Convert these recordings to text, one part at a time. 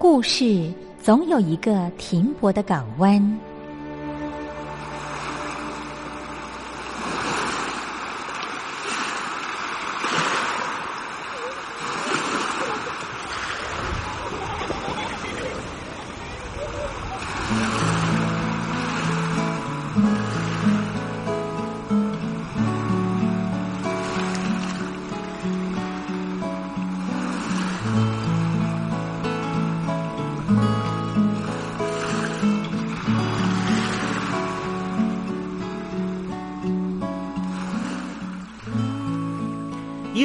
故事总有一个停泊的港湾。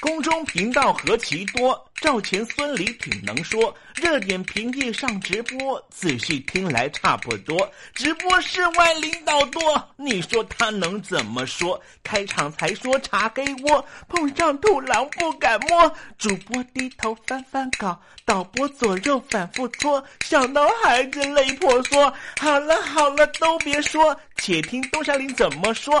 宫中频道何其多，赵钱孙李挺能说。热点平地上直播，仔细听来差不多。直播室外领导多，你说他能怎么说？开场才说茶黑窝，碰上土狼不敢摸。主播低头翻翻稿，导播左右反复搓，想到孩子泪婆娑。好了好了，都别说，且听东山林怎么说。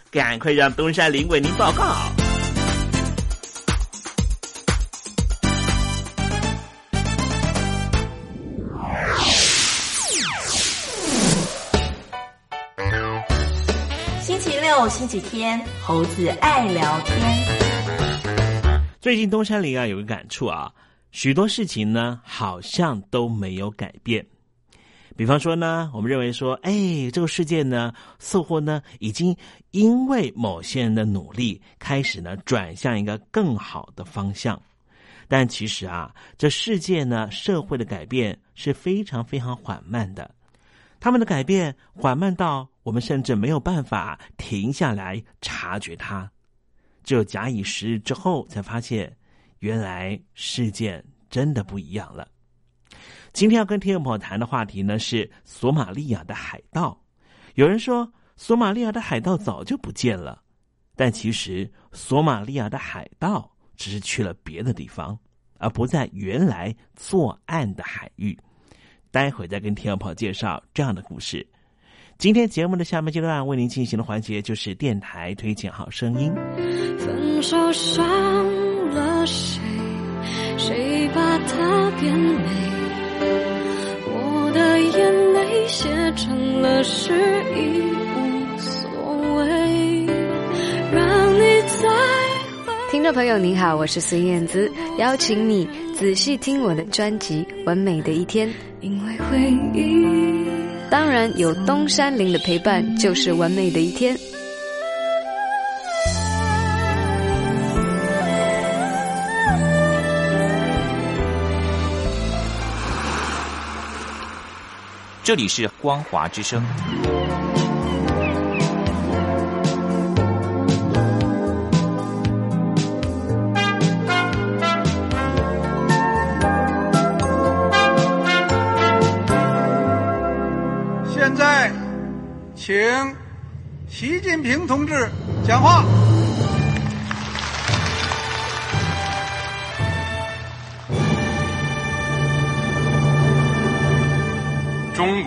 赶快让东山林为您报告。星期六、星期天，猴子爱聊天。最近东山林啊有个感触啊，许多事情呢好像都没有改变。比方说呢，我们认为说，哎，这个世界呢，似乎呢已经因为某些人的努力，开始呢转向一个更好的方向。但其实啊，这世界呢，社会的改变是非常非常缓慢的。他们的改变缓慢到我们甚至没有办法停下来察觉它。只有假以时日之后，才发现原来世界真的不一样了。今天要跟听众朋友谈的话题呢是索马利亚的海盗。有人说索马利亚的海盗早就不见了，但其实索马利亚的海盗只是去了别的地方，而不在原来作案的海域。待会再跟听众朋友介绍这样的故事。今天节目的下面阶段为您进行的环节就是电台推荐好声音。分手伤了谁？谁把它变美？成了诗，已无所谓。让你再听众朋友您好，我是孙燕姿，邀请你仔细听我的专辑《完美的一天》，因为回忆。当然有东山林的陪伴，就是完美的一天。这里是光华之声。现在，请习近平同志讲话。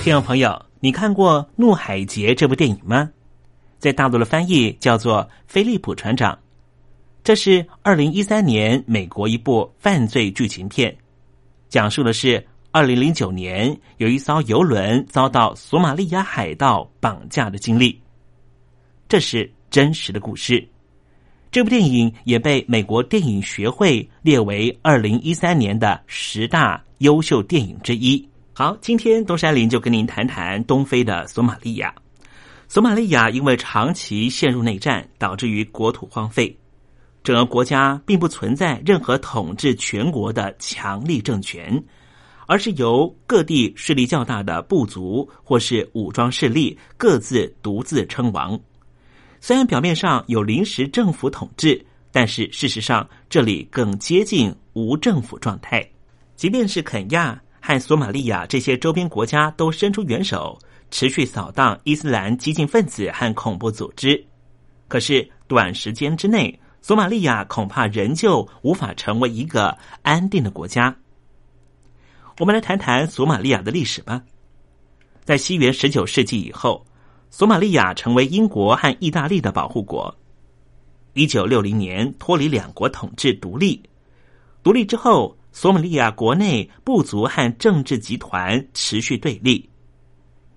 听众朋友，你看过《怒海劫》这部电影吗？在大陆的翻译叫做《菲利普船长》。这是二零一三年美国一部犯罪剧情片，讲述的是二零零九年有一艘游轮遭到索马利亚海盗绑架的经历。这是真实的故事。这部电影也被美国电影学会列为二零一三年的十大优秀电影之一。好，今天东山林就跟您谈谈东非的索马利亚。索马利亚因为长期陷入内战，导致于国土荒废，整个国家并不存在任何统治全国的强力政权，而是由各地势力较大的部族或是武装势力各自独自称王。虽然表面上有临时政府统治，但是事实上这里更接近无政府状态。即便是肯亚和索马利亚这些周边国家都伸出援手，持续扫荡伊斯兰激进分子和恐怖组织，可是短时间之内，索马利亚恐怕仍旧无法成为一个安定的国家。我们来谈谈索马利亚的历史吧。在西元十九世纪以后。索马利亚成为英国和意大利的保护国。一九六零年脱离两国统治独立，独立之后，索马利亚国内部族和政治集团持续对立。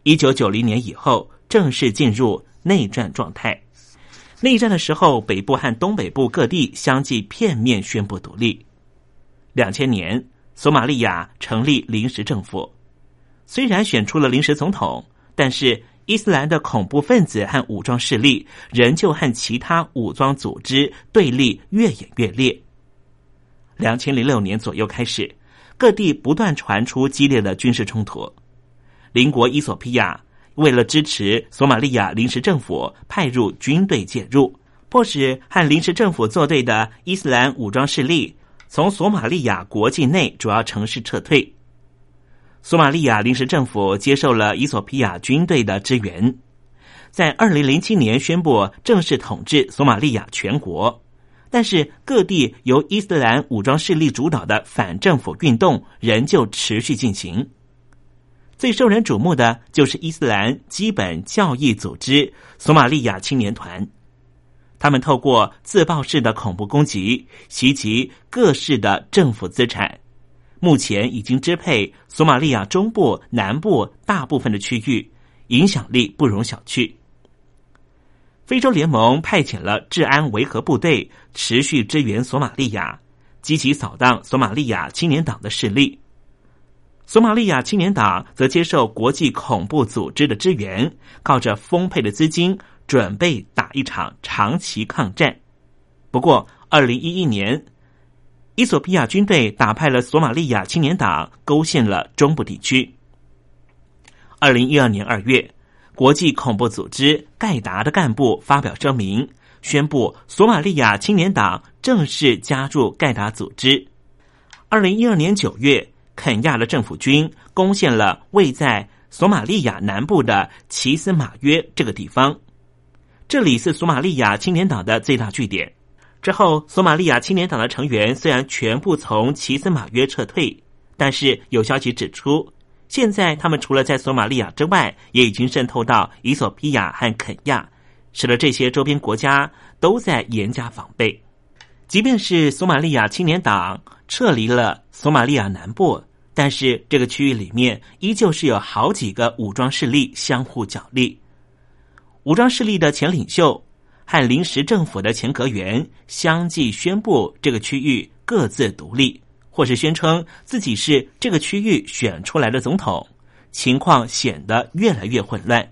一九九零年以后，正式进入内战状态。内战的时候，北部和东北部各地相继片面宣布独立。两千年，索马利亚成立临时政府，虽然选出了临时总统，但是。伊斯兰的恐怖分子和武装势力仍旧和其他武装组织对立越演越烈。两千零六年左右开始，各地不断传出激烈的军事冲突。邻国伊索比亚为了支持索马利亚临时政府，派入军队介入，迫使和临时政府作对的伊斯兰武装势力从索马利亚国境内主要城市撤退。索马利亚临时政府接受了伊索比亚军队的支援，在二零零七年宣布正式统治索马利亚全国，但是各地由伊斯兰武装势力主导的反政府运动仍旧持续进行。最受人瞩目的就是伊斯兰基本教义组织索马利亚青年团，他们透过自爆式的恐怖攻击袭击各市的政府资产。目前已经支配索马利亚中部、南部大部分的区域，影响力不容小觑。非洲联盟派遣了治安维和部队，持续支援索马利亚，积极扫荡索马利亚青年党的势力。索马利亚青年党则接受国际恐怖组织的支援，靠着丰沛的资金，准备打一场长期抗战。不过，二零一一年。伊索比亚军队打败了索马利亚青年党，勾陷了中部地区。二零一二年二月，国际恐怖组织盖达的干部发表声明，宣布索马利亚青年党正式加入盖达组织。二零一二年九月，肯亚的政府军攻陷了位在索马利亚南部的奇斯马约这个地方，这里是索马利亚青年党的最大据点。之后，索马利亚青年党的成员虽然全部从奇斯马约撤退，但是有消息指出，现在他们除了在索马利亚之外，也已经渗透到伊索比亚和肯亚，使得这些周边国家都在严加防备。即便是索马利亚青年党撤离了索马利亚南部，但是这个区域里面依旧是有好几个武装势力相互角力。武装势力的前领袖。和临时政府的前阁员相继宣布这个区域各自独立，或是宣称自己是这个区域选出来的总统，情况显得越来越混乱。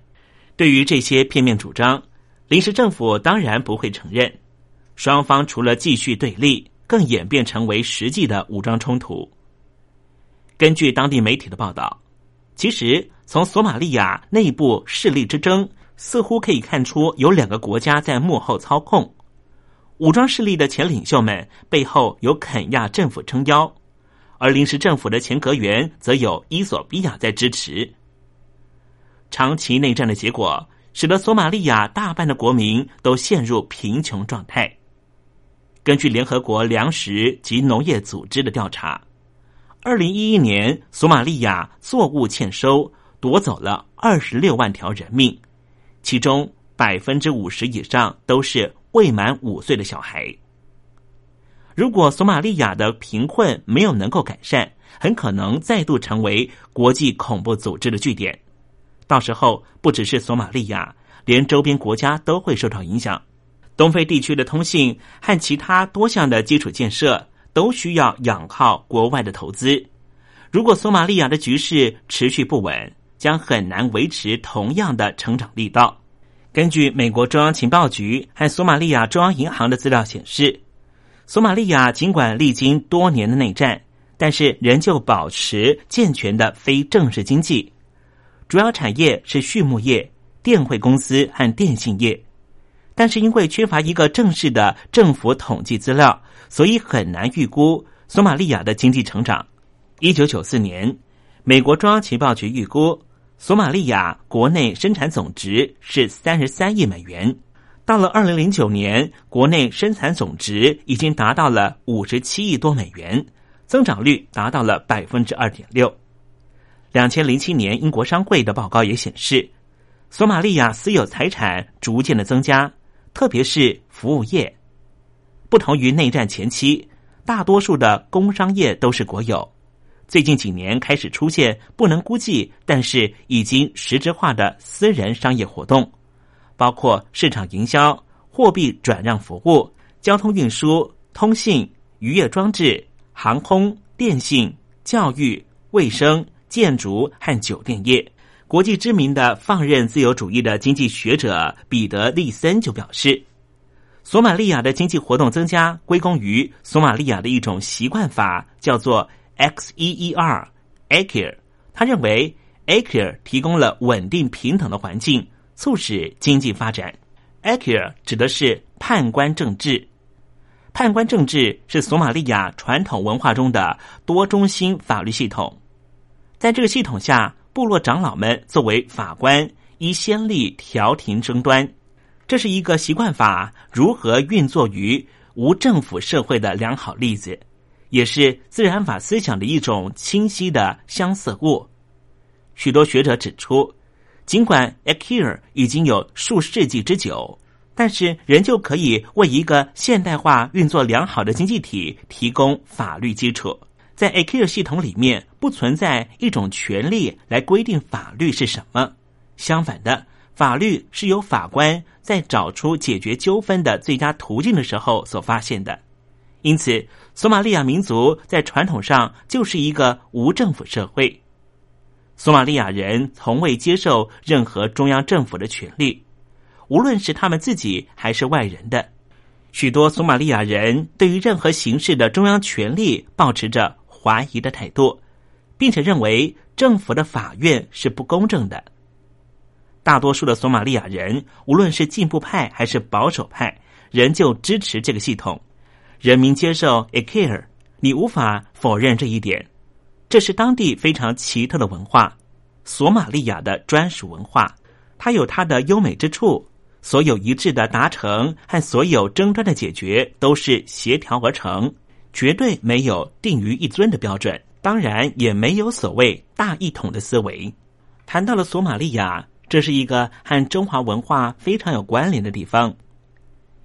对于这些片面主张，临时政府当然不会承认。双方除了继续对立，更演变成为实际的武装冲突。根据当地媒体的报道，其实从索马利亚内部势力之争。似乎可以看出，有两个国家在幕后操控武装势力的前领袖们背后有肯亚政府撑腰，而临时政府的前阁员则有伊索比亚在支持。长期内战的结果，使得索马利亚大半的国民都陷入贫穷状态。根据联合国粮食及农业组织的调查，二零一一年索马利亚作物欠收，夺走了二十六万条人命。其中百分之五十以上都是未满五岁的小孩。如果索马利亚的贫困没有能够改善，很可能再度成为国际恐怖组织的据点。到时候，不只是索马利亚，连周边国家都会受到影响。东非地区的通信和其他多项的基础建设都需要仰靠国外的投资。如果索马利亚的局势持续不稳，将很难维持同样的成长力道。根据美国中央情报局和索马利亚中央银行的资料显示，索马利亚尽管历经多年的内战。但是仍旧保持健全的非正式经济，主要产业是畜牧业、电汇公司和电信业。但是因为缺乏一个正式的政府统计资料，所以很难预估索马利亚的经济成长。一九九四年，美国中央情报局预估索马利亚国内生产总值是三十三亿美元，到了二零零九年，国内生产总值已经达到了五十七亿多美元。增长率达到了百分之二点六。两千零七年，英国商会的报告也显示，索马利亚私有财产逐渐的增加，特别是服务业。不同于内战前期，大多数的工商业都是国有。最近几年开始出现不能估计，但是已经实质化的私人商业活动，包括市场营销、货币转让服务、交通运输、通信、渔业装置。航空、电信、教育、卫生、建筑和酒店业，国际知名的放任自由主义的经济学者彼得·利森就表示，索马利亚的经济活动增加归功于索马利亚的一种习惯法，叫做 X E E R a k i r 他认为 a k i r 提供了稳定平等的环境，促使经济发展。a k i r 指的是判官政治。判官政治是索马利亚传统文化中的多中心法律系统，在这个系统下，部落长老们作为法官，依先例调停争端。这是一个习惯法如何运作于无政府社会的良好例子，也是自然法思想的一种清晰的相似物。许多学者指出，尽管 Akir 已经有数世纪之久。但是，仍旧可以为一个现代化、运作良好的经济体提供法律基础。在 a q 系统里面，不存在一种权利来规定法律是什么。相反的，法律是由法官在找出解决纠纷的最佳途径的时候所发现的。因此，索马利亚民族在传统上就是一个无政府社会。索马利亚人从未接受任何中央政府的权利。无论是他们自己还是外人的，许多索马利亚人对于任何形式的中央权力保持着怀疑的态度，并且认为政府的法院是不公正的。大多数的索马利亚人，无论是进步派还是保守派，仍旧支持这个系统。人民接受 a k i r 你无法否认这一点。这是当地非常奇特的文化，索马利亚的专属文化，它有它的优美之处。所有一致的达成和所有争端的解决都是协调而成，绝对没有定于一尊的标准，当然也没有所谓大一统的思维。谈到了索马利亚，这是一个和中华文化非常有关联的地方。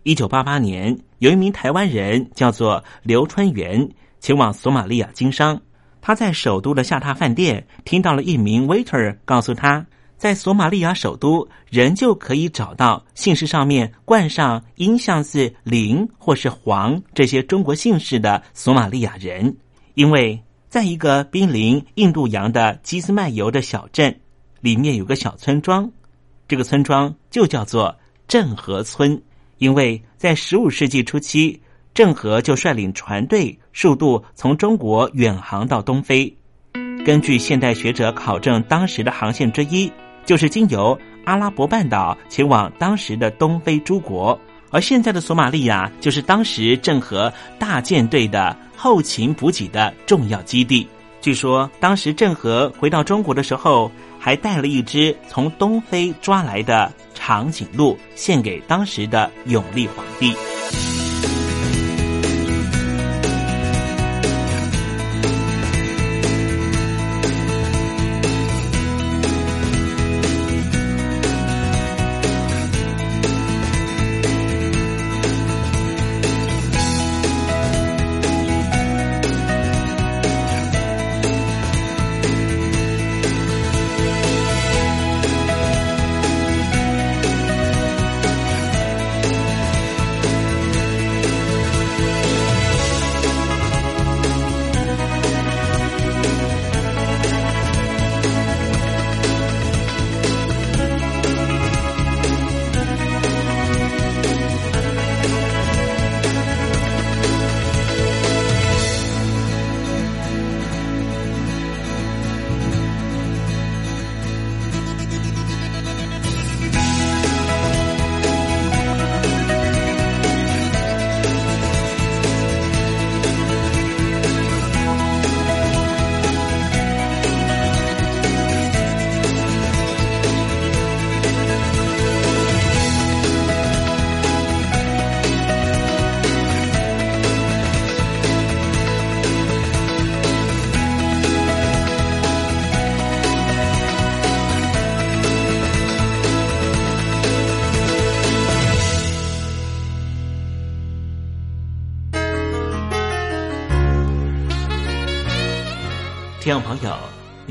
一九八八年，有一名台湾人叫做刘春元前往索马利亚经商，他在首都的下榻饭店听到了一名 waiter 告诉他。在索马利亚首都，仍旧可以找到姓氏上面冠上音像字林或是黄这些中国姓氏的索马利亚人，因为在一个濒临印度洋的基斯麦尤的小镇里面有个小村庄，这个村庄就叫做郑和村，因为在十五世纪初期，郑和就率领船队数度从中国远航到东非，根据现代学者考证，当时的航线之一。就是经由阿拉伯半岛前往当时的东非诸国，而现在的索马利亚就是当时郑和大舰队的后勤补给的重要基地。据说当时郑和回到中国的时候，还带了一只从东非抓来的长颈鹿，献给当时的永历皇帝。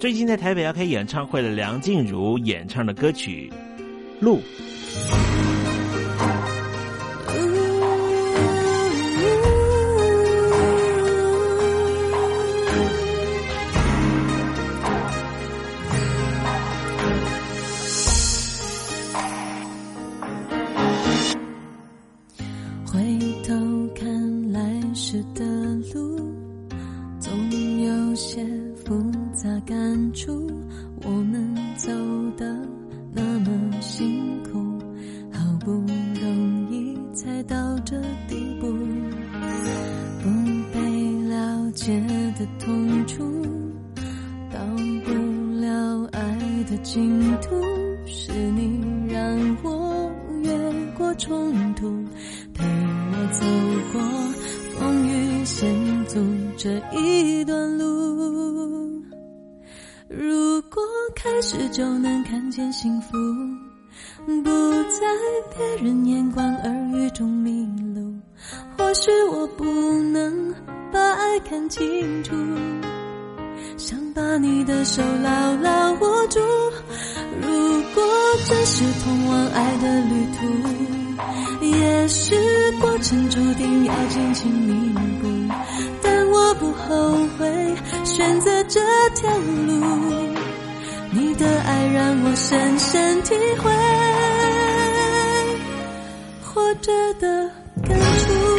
最近在台北要开演唱会的梁静茹演唱的歌曲《路》。我们走的那么辛苦好不容易才到这地步不被了解的痛楚到不了爱的净土是你让我越过冲突陪我走过风雨险阻这一段路开始就能看见幸福，不在别人眼光。耳语中迷路，或许我不能把爱看清楚，想把你的手牢牢握住。如果这是通往爱的旅途，也许过程注定要荆棘密布，但我不后悔选择这条路。你的爱让我深深体会活着的感触。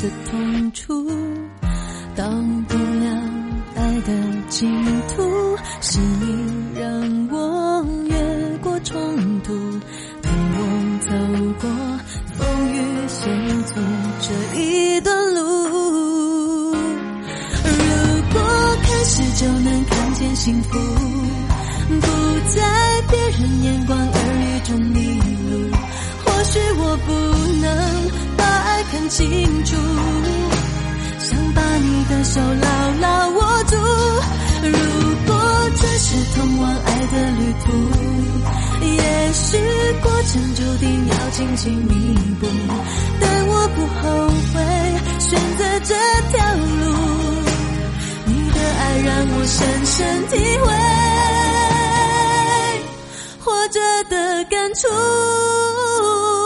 的痛楚到不了爱的净土尽情弥补但我不后悔选择这条路你的爱让我深深体会活着的感触。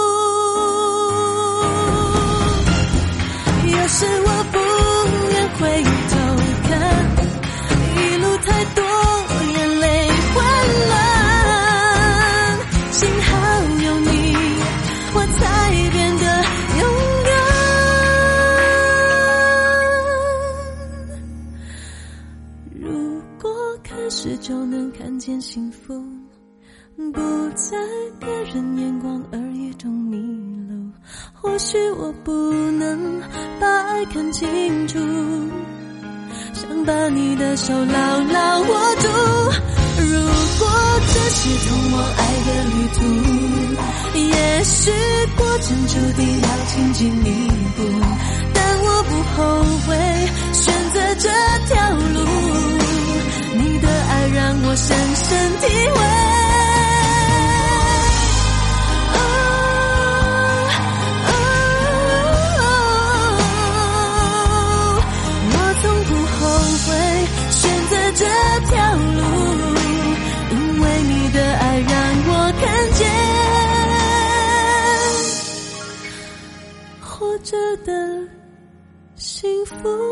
是我不能把爱看清楚，想把你的手牢牢握住。如果这是通往爱的旅途，也许过程注定要荆棘密布，但我不后悔选择这条路。你的爱让我深深体会。不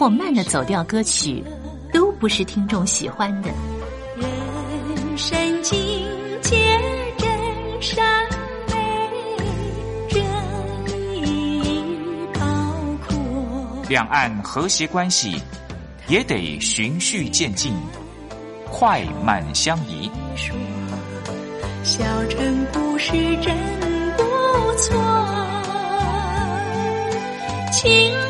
或慢的走调歌曲，都不是听众喜欢的。人生境界真善美，仁义高阔。两岸和谐关系也得循序渐进，快慢相宜。说小城故事真不错，请。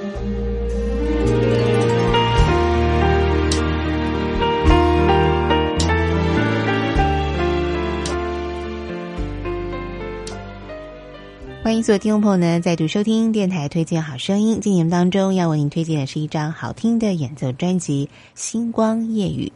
欢迎所有听众朋友呢，再度收听电台推荐好声音。今年当中要为您推荐的是一张好听的演奏专辑《星光夜雨》。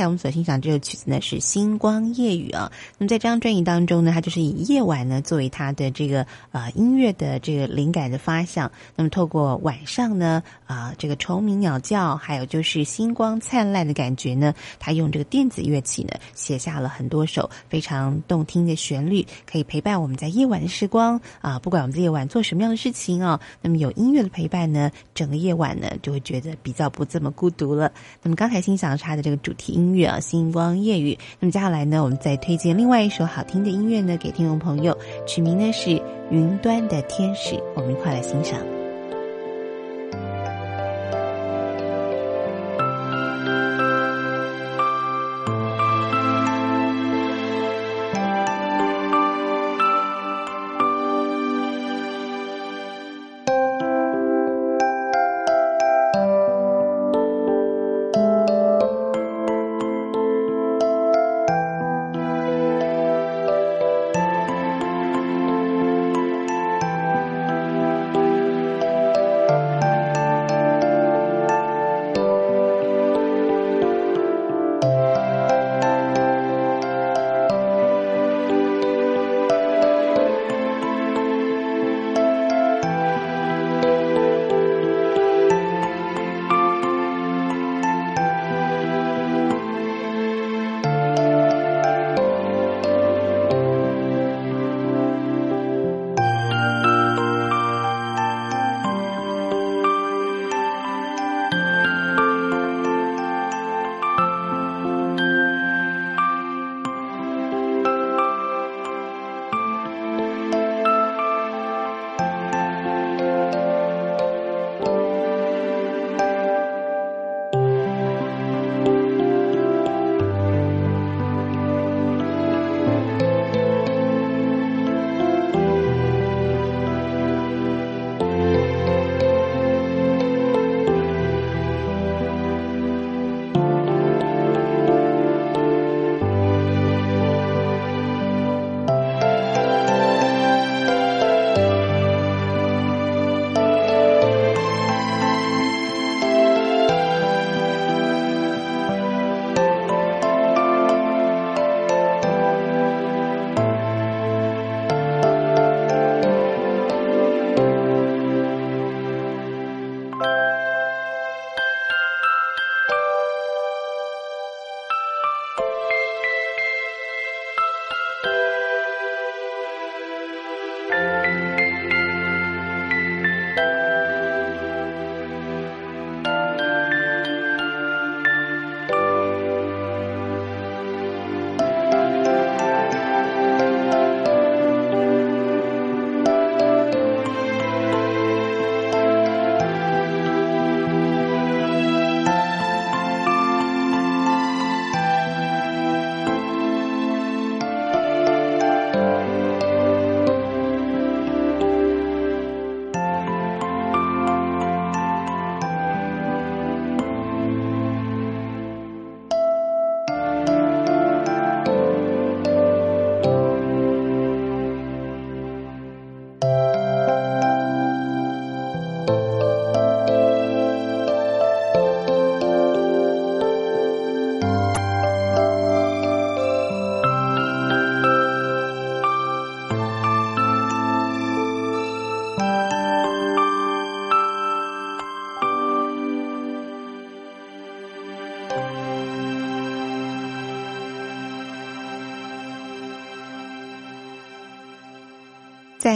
才我们所欣赏这首曲子呢是《星光夜雨》啊。那么在这张专辑当中呢，它就是以夜晚呢作为它的这个呃音乐的这个灵感的发想。那么透过晚上呢啊这个虫鸣鸟叫，还有就是星光灿烂的感觉呢，他用这个电子乐器呢写下了很多首非常动听的旋律，可以陪伴我们在夜晚的时光啊。不管我们在夜晚做什么样的事情啊，那么有音乐的陪伴呢，整个夜晚呢就会觉得比较不这么孤独了。那么刚才欣赏他的这个主题音乐啊，《星光夜雨》。那么接下来呢，我们再推荐另外一首好听的音乐呢，给听众朋友，取名呢是《云端的天使》，我们一块来欣赏。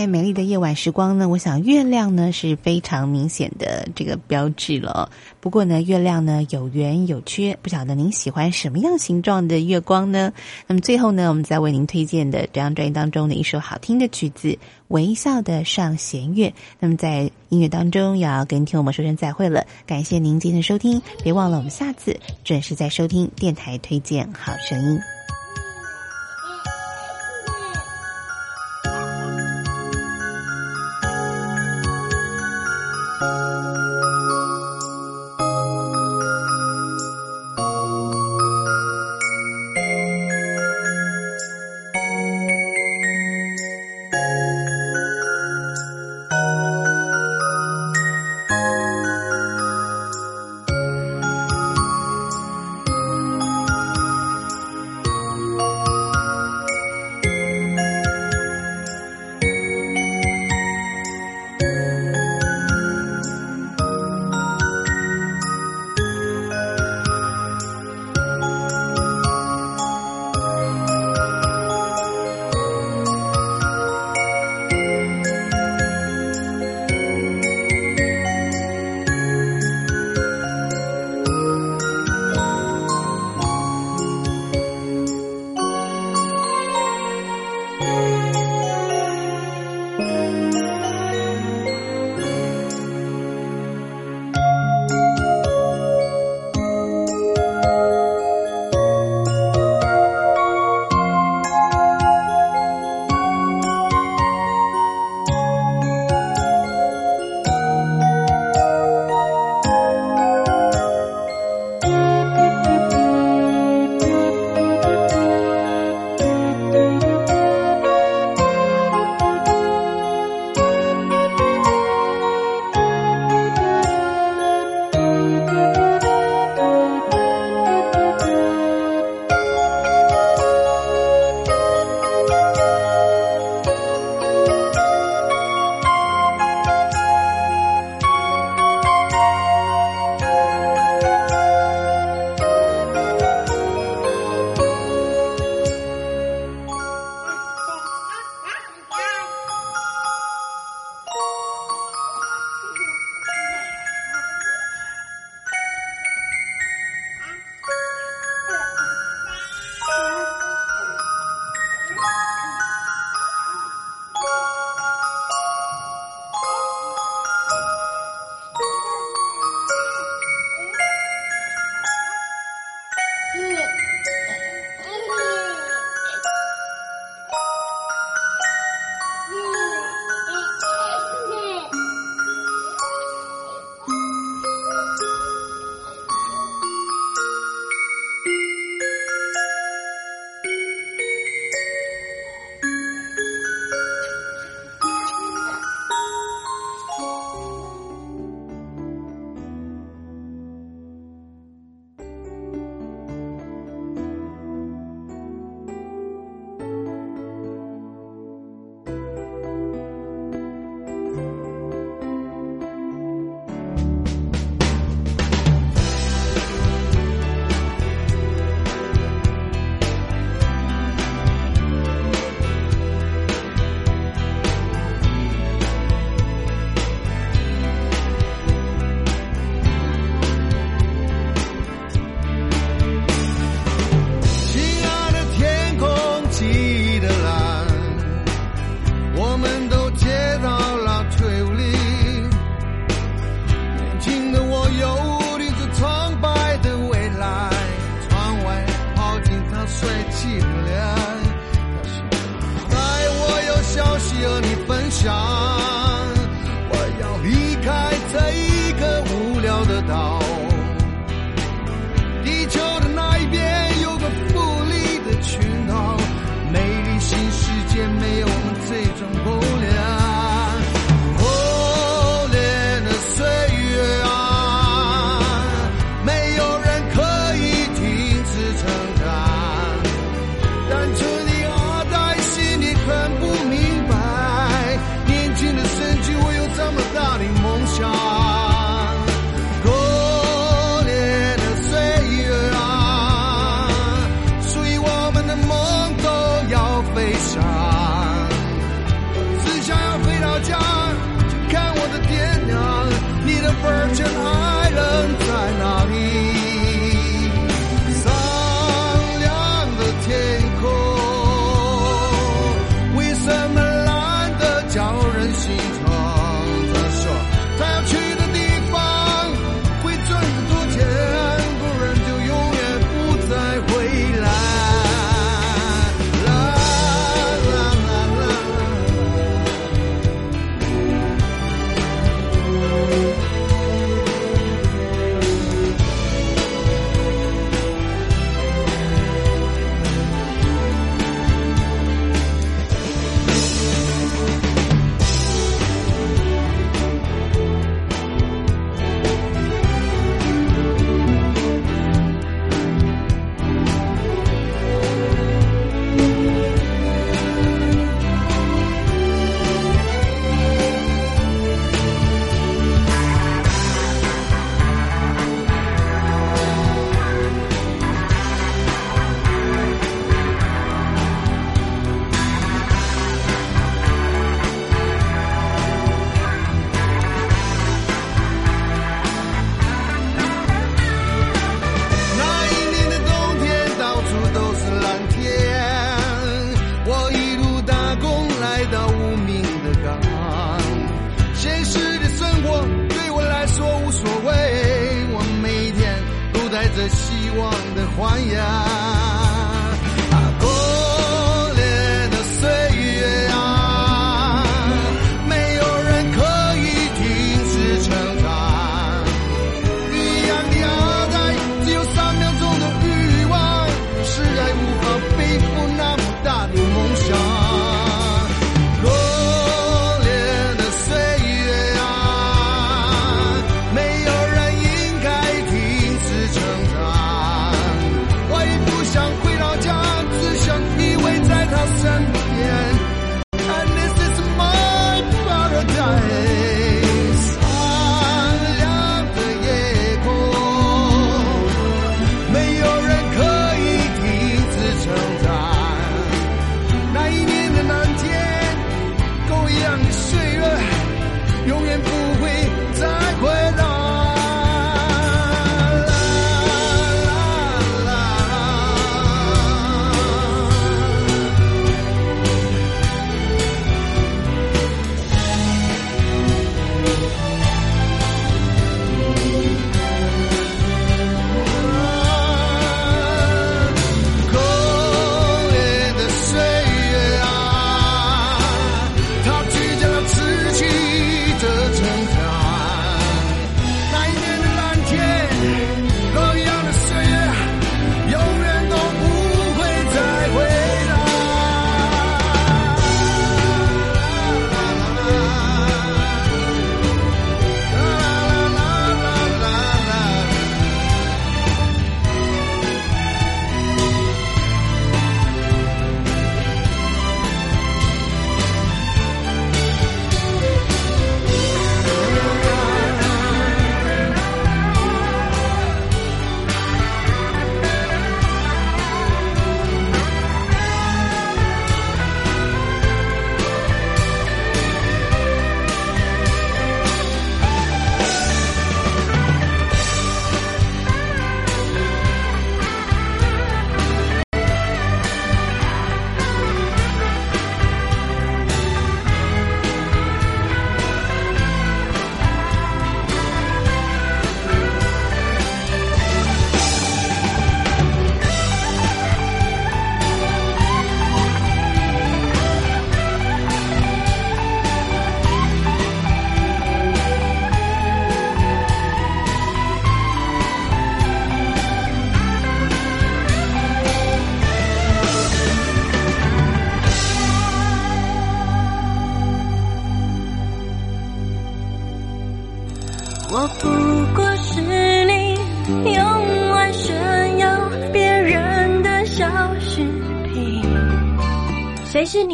美丽的夜晚时光呢，我想月亮呢是非常明显的这个标志了。不过呢，月亮呢有圆有缺，不晓得您喜欢什么样形状的月光呢？那么最后呢，我们再为您推荐的这张专辑当中的一首好听的曲子《微笑的上弦月》。那么在音乐当中要跟听我们说声再会了，感谢您今天的收听，别忘了我们下次准时在收听电台推荐好声音。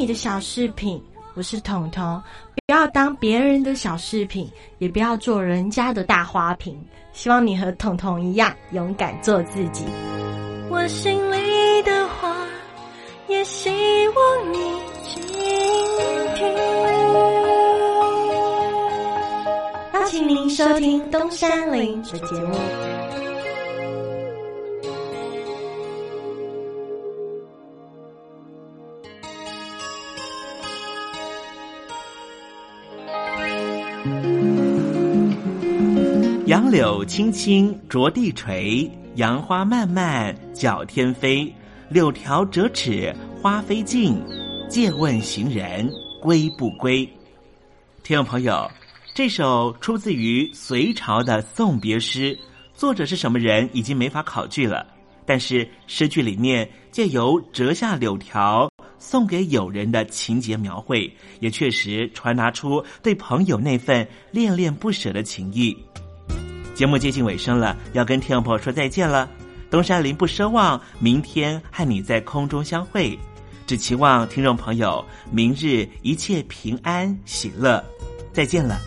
你的小饰品？我是彤彤。不要当别人的小饰品，也不要做人家的大花瓶。希望你和彤彤一样，勇敢做自己。我心里的话，也希望你倾听。邀请您收听东山林的节目。杨柳青青着地垂，杨花漫漫搅天飞。柳条折尺花飞尽，借问行人归不归？听众朋友，这首出自于隋朝的送别诗，作者是什么人已经没法考据了。但是诗句里面借由折下柳条送给友人的情节描绘，也确实传达出对朋友那份恋恋不舍的情谊。节目接近尾声了，要跟听众朋友说再见了。东山林不奢望明天和你在空中相会，只期望听众朋友明日一切平安喜乐。再见了。